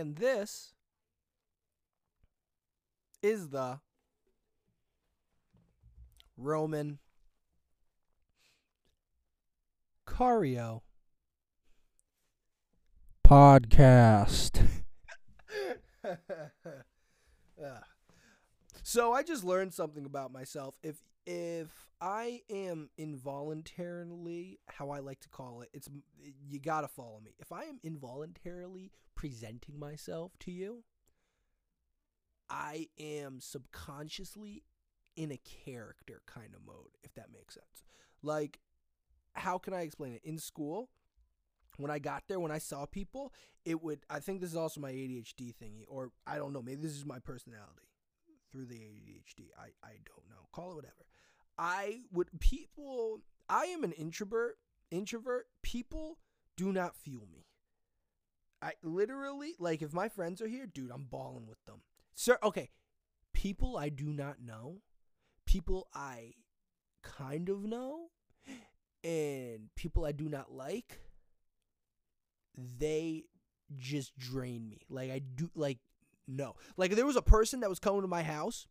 And this is the Roman Cario podcast. Ah. So I just learned something about myself. If if I am involuntarily, how I like to call it, it's you gotta follow me. If I am involuntarily presenting myself to you, I am subconsciously in a character kind of mode, if that makes sense. Like, how can I explain it? In school, when I got there, when I saw people, it would. I think this is also my ADHD thingy, or I don't know. Maybe this is my personality through the ADHD. I I don't know. Call it whatever. I would people. I am an introvert. Introvert. People do not feel me. I literally like if my friends are here, dude. I'm balling with them. Sir, okay. People I do not know, people I kind of know, and people I do not like they just drain me. Like I do like no. Like there was a person that was coming to my house.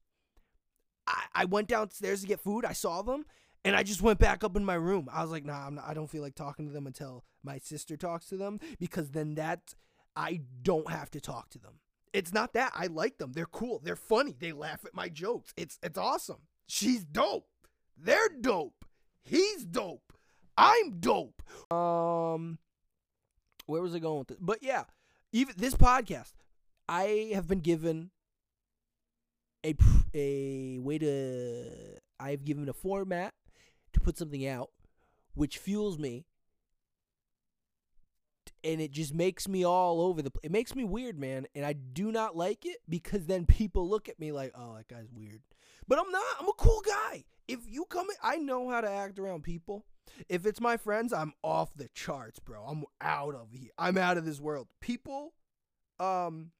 I, I went downstairs to get food. I saw them and I just went back up in my room. I was like, nah, not, I don't feel like talking to them until my sister talks to them because then that I don't have to talk to them. It's not that I like them. They're cool. They're funny. They laugh at my jokes. It's it's awesome. She's dope. They're dope. He's dope. I'm dope. Um where was I going with this? But yeah, even this podcast, I have been given a a way to I've given a format to put something out which fuels me and it just makes me all over the it makes me weird man and i do not like it because then people look at me like oh that guy's weird but i'm not i'm a cool guy if you come in i know how to act around people if it's my friends, I'm off the charts, bro. I'm out of here. I'm out of this world. People um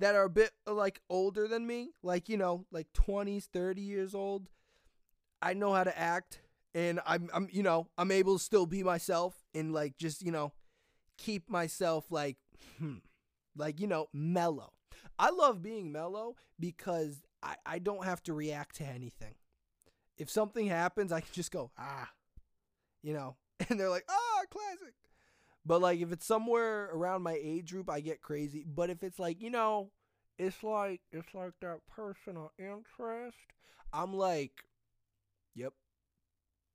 that are a bit like older than me, like you know, like 20s, 30 years old, I know how to act and I'm I'm you know, I'm able to still be myself and like just, you know, keep myself like hmm, like you know, mellow. I love being mellow because I, I don't have to react to anything. If something happens, I can just go, ah, you know, and they're like, ah, classic. But like if it's somewhere around my age group, I get crazy. But if it's like, you know, it's like it's like that personal interest, I'm like, yep.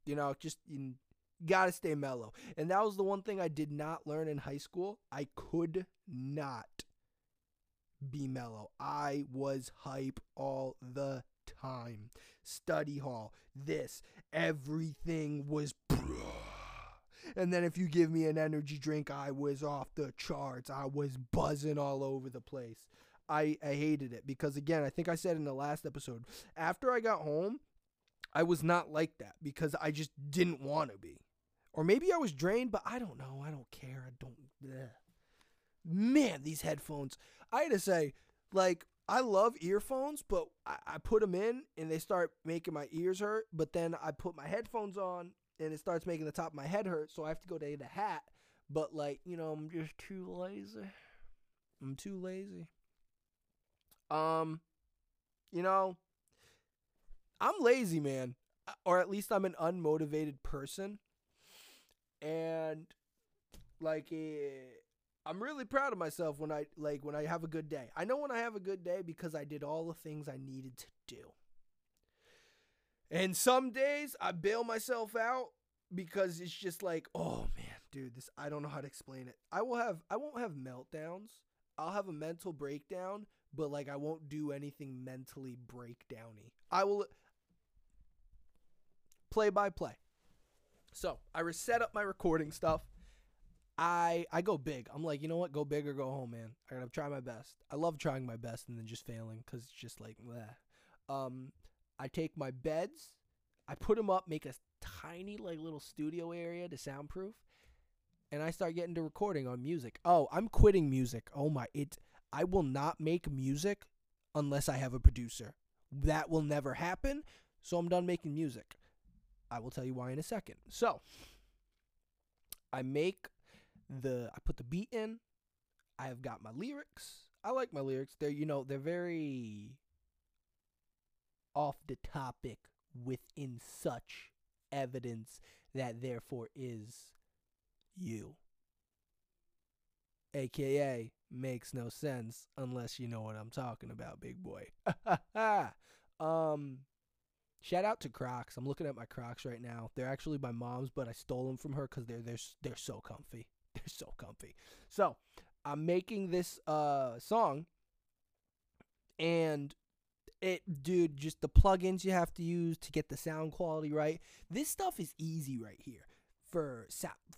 You know, just you gotta stay mellow. And that was the one thing I did not learn in high school. I could not be mellow. I was hype all the time. Study hall, this, everything was and then if you give me an energy drink, I was off the charts. I was buzzing all over the place. I, I hated it because again, I think I said in the last episode, after I got home, I was not like that because I just didn't want to be. Or maybe I was drained, but I don't know. I don't care. I don't. Bleh. Man, these headphones. I had to say, like, I love earphones, but I, I put them in and they start making my ears hurt. But then I put my headphones on and it starts making the top of my head hurt, so I have to go to the hat. But like, you know, I'm just too lazy. I'm too lazy. Um, you know, I'm lazy, man, or at least I'm an unmotivated person. And like, eh, I'm really proud of myself when I like when I have a good day. I know when I have a good day because I did all the things I needed to do. And some days I bail myself out because it's just like, oh man, dude, this I don't know how to explain it. I will have I won't have meltdowns. I'll have a mental breakdown, but like I won't do anything mentally breakdowny. I will play by play. So I reset up my recording stuff. I I go big. I'm like, you know what? Go big or go home, man. I gotta try my best. I love trying my best and then just failing because it's just like, bleh. um, I take my beds, I put them up, make a tiny like little studio area to soundproof, and I start getting to recording on music. Oh, I'm quitting music. Oh my, it. I will not make music unless I have a producer. That will never happen. So I'm done making music. I will tell you why in a second. So I make the I put the beat in, I've got my lyrics. I like my lyrics. They're you know they're very off the topic within such evidence that therefore is you. AKA makes no sense unless you know what I'm talking about, big boy. um shout out to Crocs. I'm looking at my Crocs right now. They're actually my mom's, but I stole them from her cuz they're they're they're so comfy. They're so comfy. So, I'm making this uh song and it dude just the plugins you have to use to get the sound quality right. This stuff is easy right here. For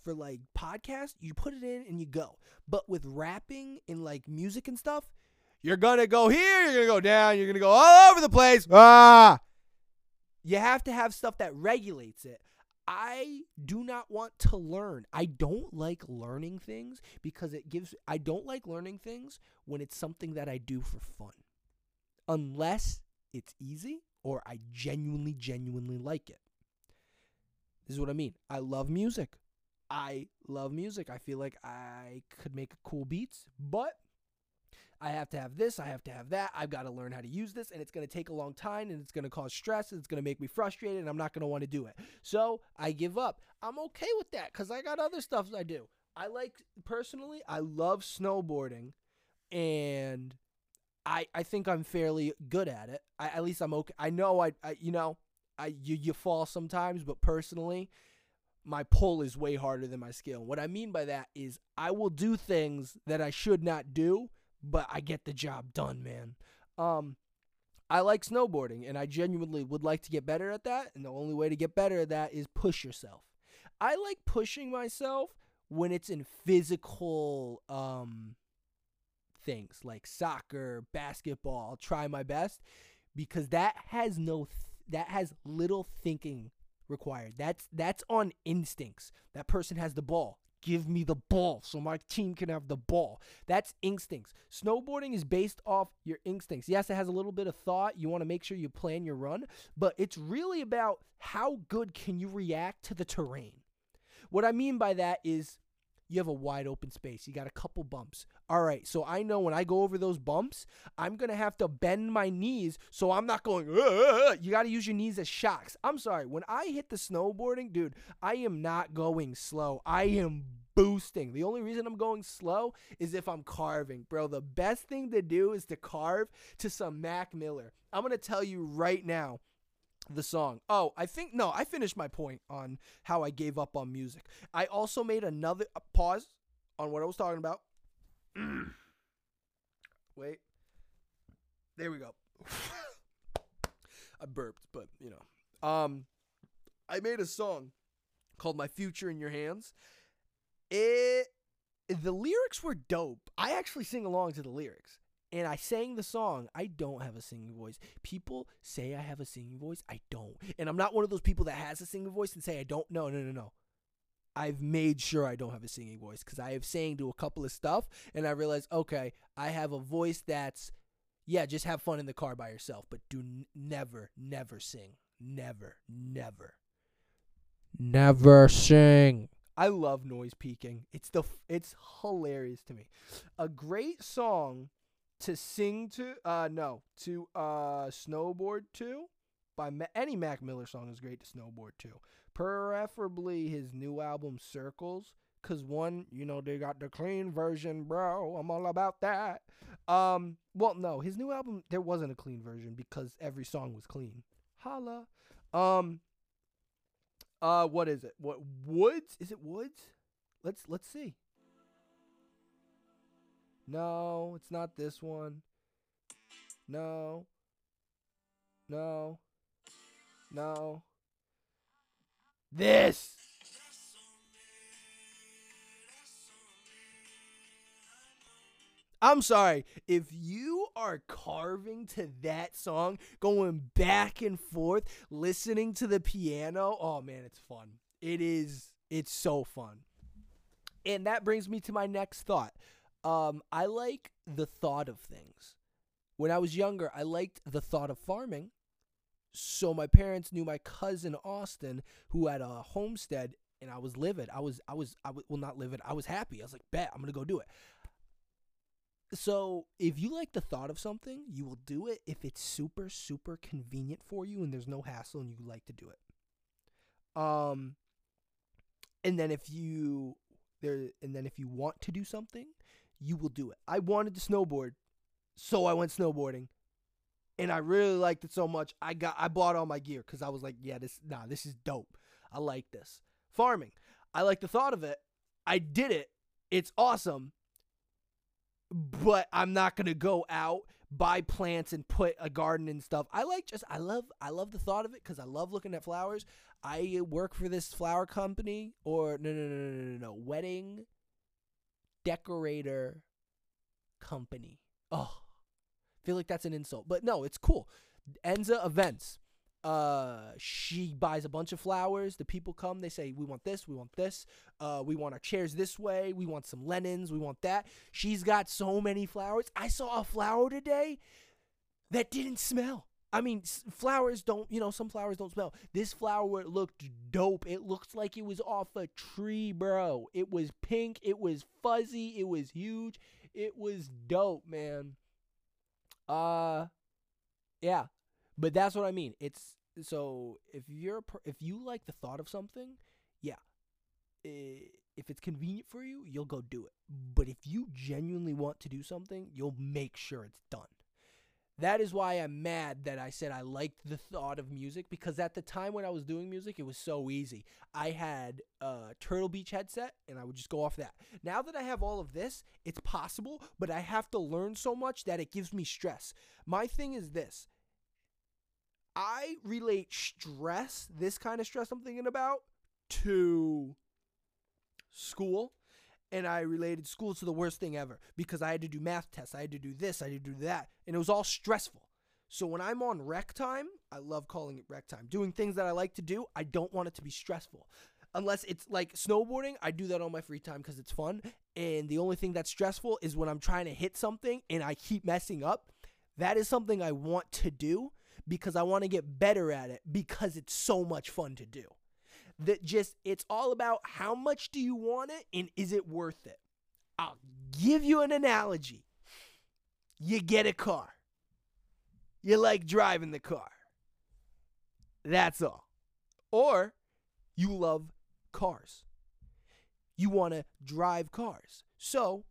for like podcast, you put it in and you go. But with rapping and like music and stuff, you're gonna go here, you're gonna go down, you're gonna go all over the place. Ah, you have to have stuff that regulates it. I do not want to learn. I don't like learning things because it gives I don't like learning things when it's something that I do for fun. Unless it's easy or I genuinely genuinely like it. This is what I mean. I love music. I love music. I feel like I could make cool beats, but I have to have this, I have to have that. I've got to learn how to use this, and it's going to take a long time, and it's going to cause stress, and it's going to make me frustrated, and I'm not going to want to do it. So I give up. I'm okay with that because I got other stuff I do. I like, personally, I love snowboarding, and I, I think I'm fairly good at it. I, at least I'm okay. I know I, I you know, I you, you fall sometimes, but personally, my pull is way harder than my skill. What I mean by that is I will do things that I should not do but I get the job done, man. Um, I like snowboarding, and I genuinely would like to get better at that. And the only way to get better at that is push yourself. I like pushing myself when it's in physical um, things like soccer, basketball. I'll try my best because that has no th- that has little thinking required. That's that's on instincts. That person has the ball give me the ball so my team can have the ball. That's instincts. Snowboarding is based off your instincts. Yes, it has a little bit of thought. You want to make sure you plan your run, but it's really about how good can you react to the terrain. What I mean by that is you have a wide open space. You got a couple bumps. All right, so I know when I go over those bumps, I'm to have to bend my knees so I'm not going, Ugh! you got to use your knees as shocks. I'm sorry, when I hit the snowboarding, dude, I am not going slow. I am boosting. The only reason I'm going slow is if I'm carving. Bro, the best thing to do is to carve to some Mac Miller. I'm going to tell you right now the song. Oh, I think no, I finished my point on how I gave up on music. I also made another uh, pause on what I was talking about. Wait. There we go. I burped, but you know. Um I made a song called My Future in Your Hands. It the lyrics were dope. I actually sing along to the lyrics and I sang the song. I don't have a singing voice. People say I have a singing voice. I don't. And I'm not one of those people that has a singing voice and say I don't. No, no, no, no. I've made sure I don't have a singing voice because I have sang to a couple of stuff and I realized, okay, I have a voice that's, yeah, just have fun in the car by yourself, but do n- never, never sing. Never, never, never sing. I love noise peaking. It's the it's hilarious to me. A great song to sing to uh no to uh snowboard to by Ma- any Mac Miller song is great to snowboard to preferably his new album Circles cuz one you know they got the clean version bro. I'm all about that. Um well no his new album there wasn't a clean version because every song was clean. Holla. Um uh what is it? What woods? Is it woods? Let's let's see no, it's not this one. No. No. No. This! I'm sorry. If you are carving to that song, going back and forth, listening to the piano, oh man, it's fun. It is, it's so fun. And that brings me to my next thought. Um, I like the thought of things. When I was younger, I liked the thought of farming. So my parents knew my cousin Austin, who had a homestead, and I was livid. I was, I was, I was, well, not livid. I was happy. I was like, bet I'm gonna go do it. So if you like the thought of something, you will do it if it's super super convenient for you and there's no hassle and you like to do it. Um and then if you there and then if you want to do something, you will do it. I wanted to snowboard, so I went snowboarding. And I really liked it so much. I got I bought all my gear cuz I was like, yeah, this nah, this is dope. I like this. Farming. I like the thought of it. I did it. It's awesome but I'm not gonna go out buy plants and put a garden and stuff. I like just I love I love the thought of it because I love looking at flowers. I work for this flower company or no no no no no, no wedding decorator company. Oh, feel like that's an insult, but no, it's cool. Enza events uh she buys a bunch of flowers. The people come they say we want this we want this. Uh we want our chairs this way. We want some linens we want that. She's got so many flowers. I saw a flower today that didn't smell i mean flowers don't you know some flowers don't smell this flower looked dope it looks like it was off a tree bro it was pink it was fuzzy it was huge it was dope man uh yeah but that's what I mean. It's so if you're if you like the thought of something, yeah. If it's convenient for you, you'll go do it. But if you genuinely want to do something, you'll make sure it's done. That is why I'm mad that I said I liked the thought of music because at the time when I was doing music, it was so easy. I had a Turtle Beach headset and I would just go off that. Now that I have all of this, it's possible, but I have to learn so much that it gives me stress. My thing is this I relate stress, this kind of stress I'm thinking about, to school. And I related school to the worst thing ever because I had to do math tests. I had to do this, I had to do that. And it was all stressful. So when I'm on rec time, I love calling it rec time. Doing things that I like to do, I don't want it to be stressful. Unless it's like snowboarding, I do that on my free time because it's fun. And the only thing that's stressful is when I'm trying to hit something and I keep messing up. That is something I want to do because I want to get better at it because it's so much fun to do. That just, it's all about how much do you want it and is it worth it? I'll give you an analogy. You get a car, you like driving the car. That's all. Or you love cars. You want to drive cars. So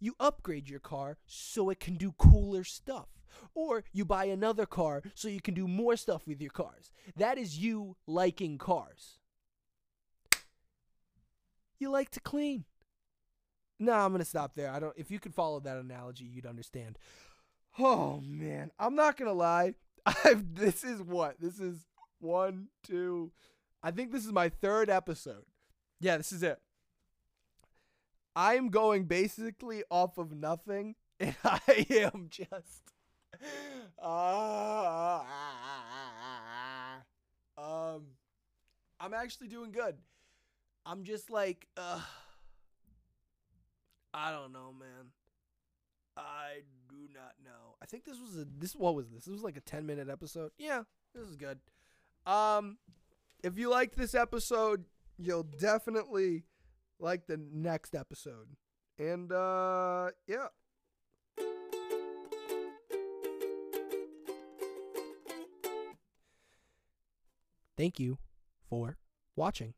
you upgrade your car so it can do cooler stuff. Or you buy another car so you can do more stuff with your cars. That is you liking cars. You like to clean. No, I'm gonna stop there. I don't. If you could follow that analogy, you'd understand. Oh man, I'm not gonna lie. I've. This is what. This is one, two. I think this is my third episode. Yeah, this is it. I'm going basically off of nothing, and I am just uh, um, I'm actually doing good. I'm just like, uh, I don't know, man. I do not know. I think this was a this what was this? This was like a 10 minute episode. Yeah, this is good. Um if you liked this episode, you'll definitely like the next episode. And uh yeah. Thank you for watching.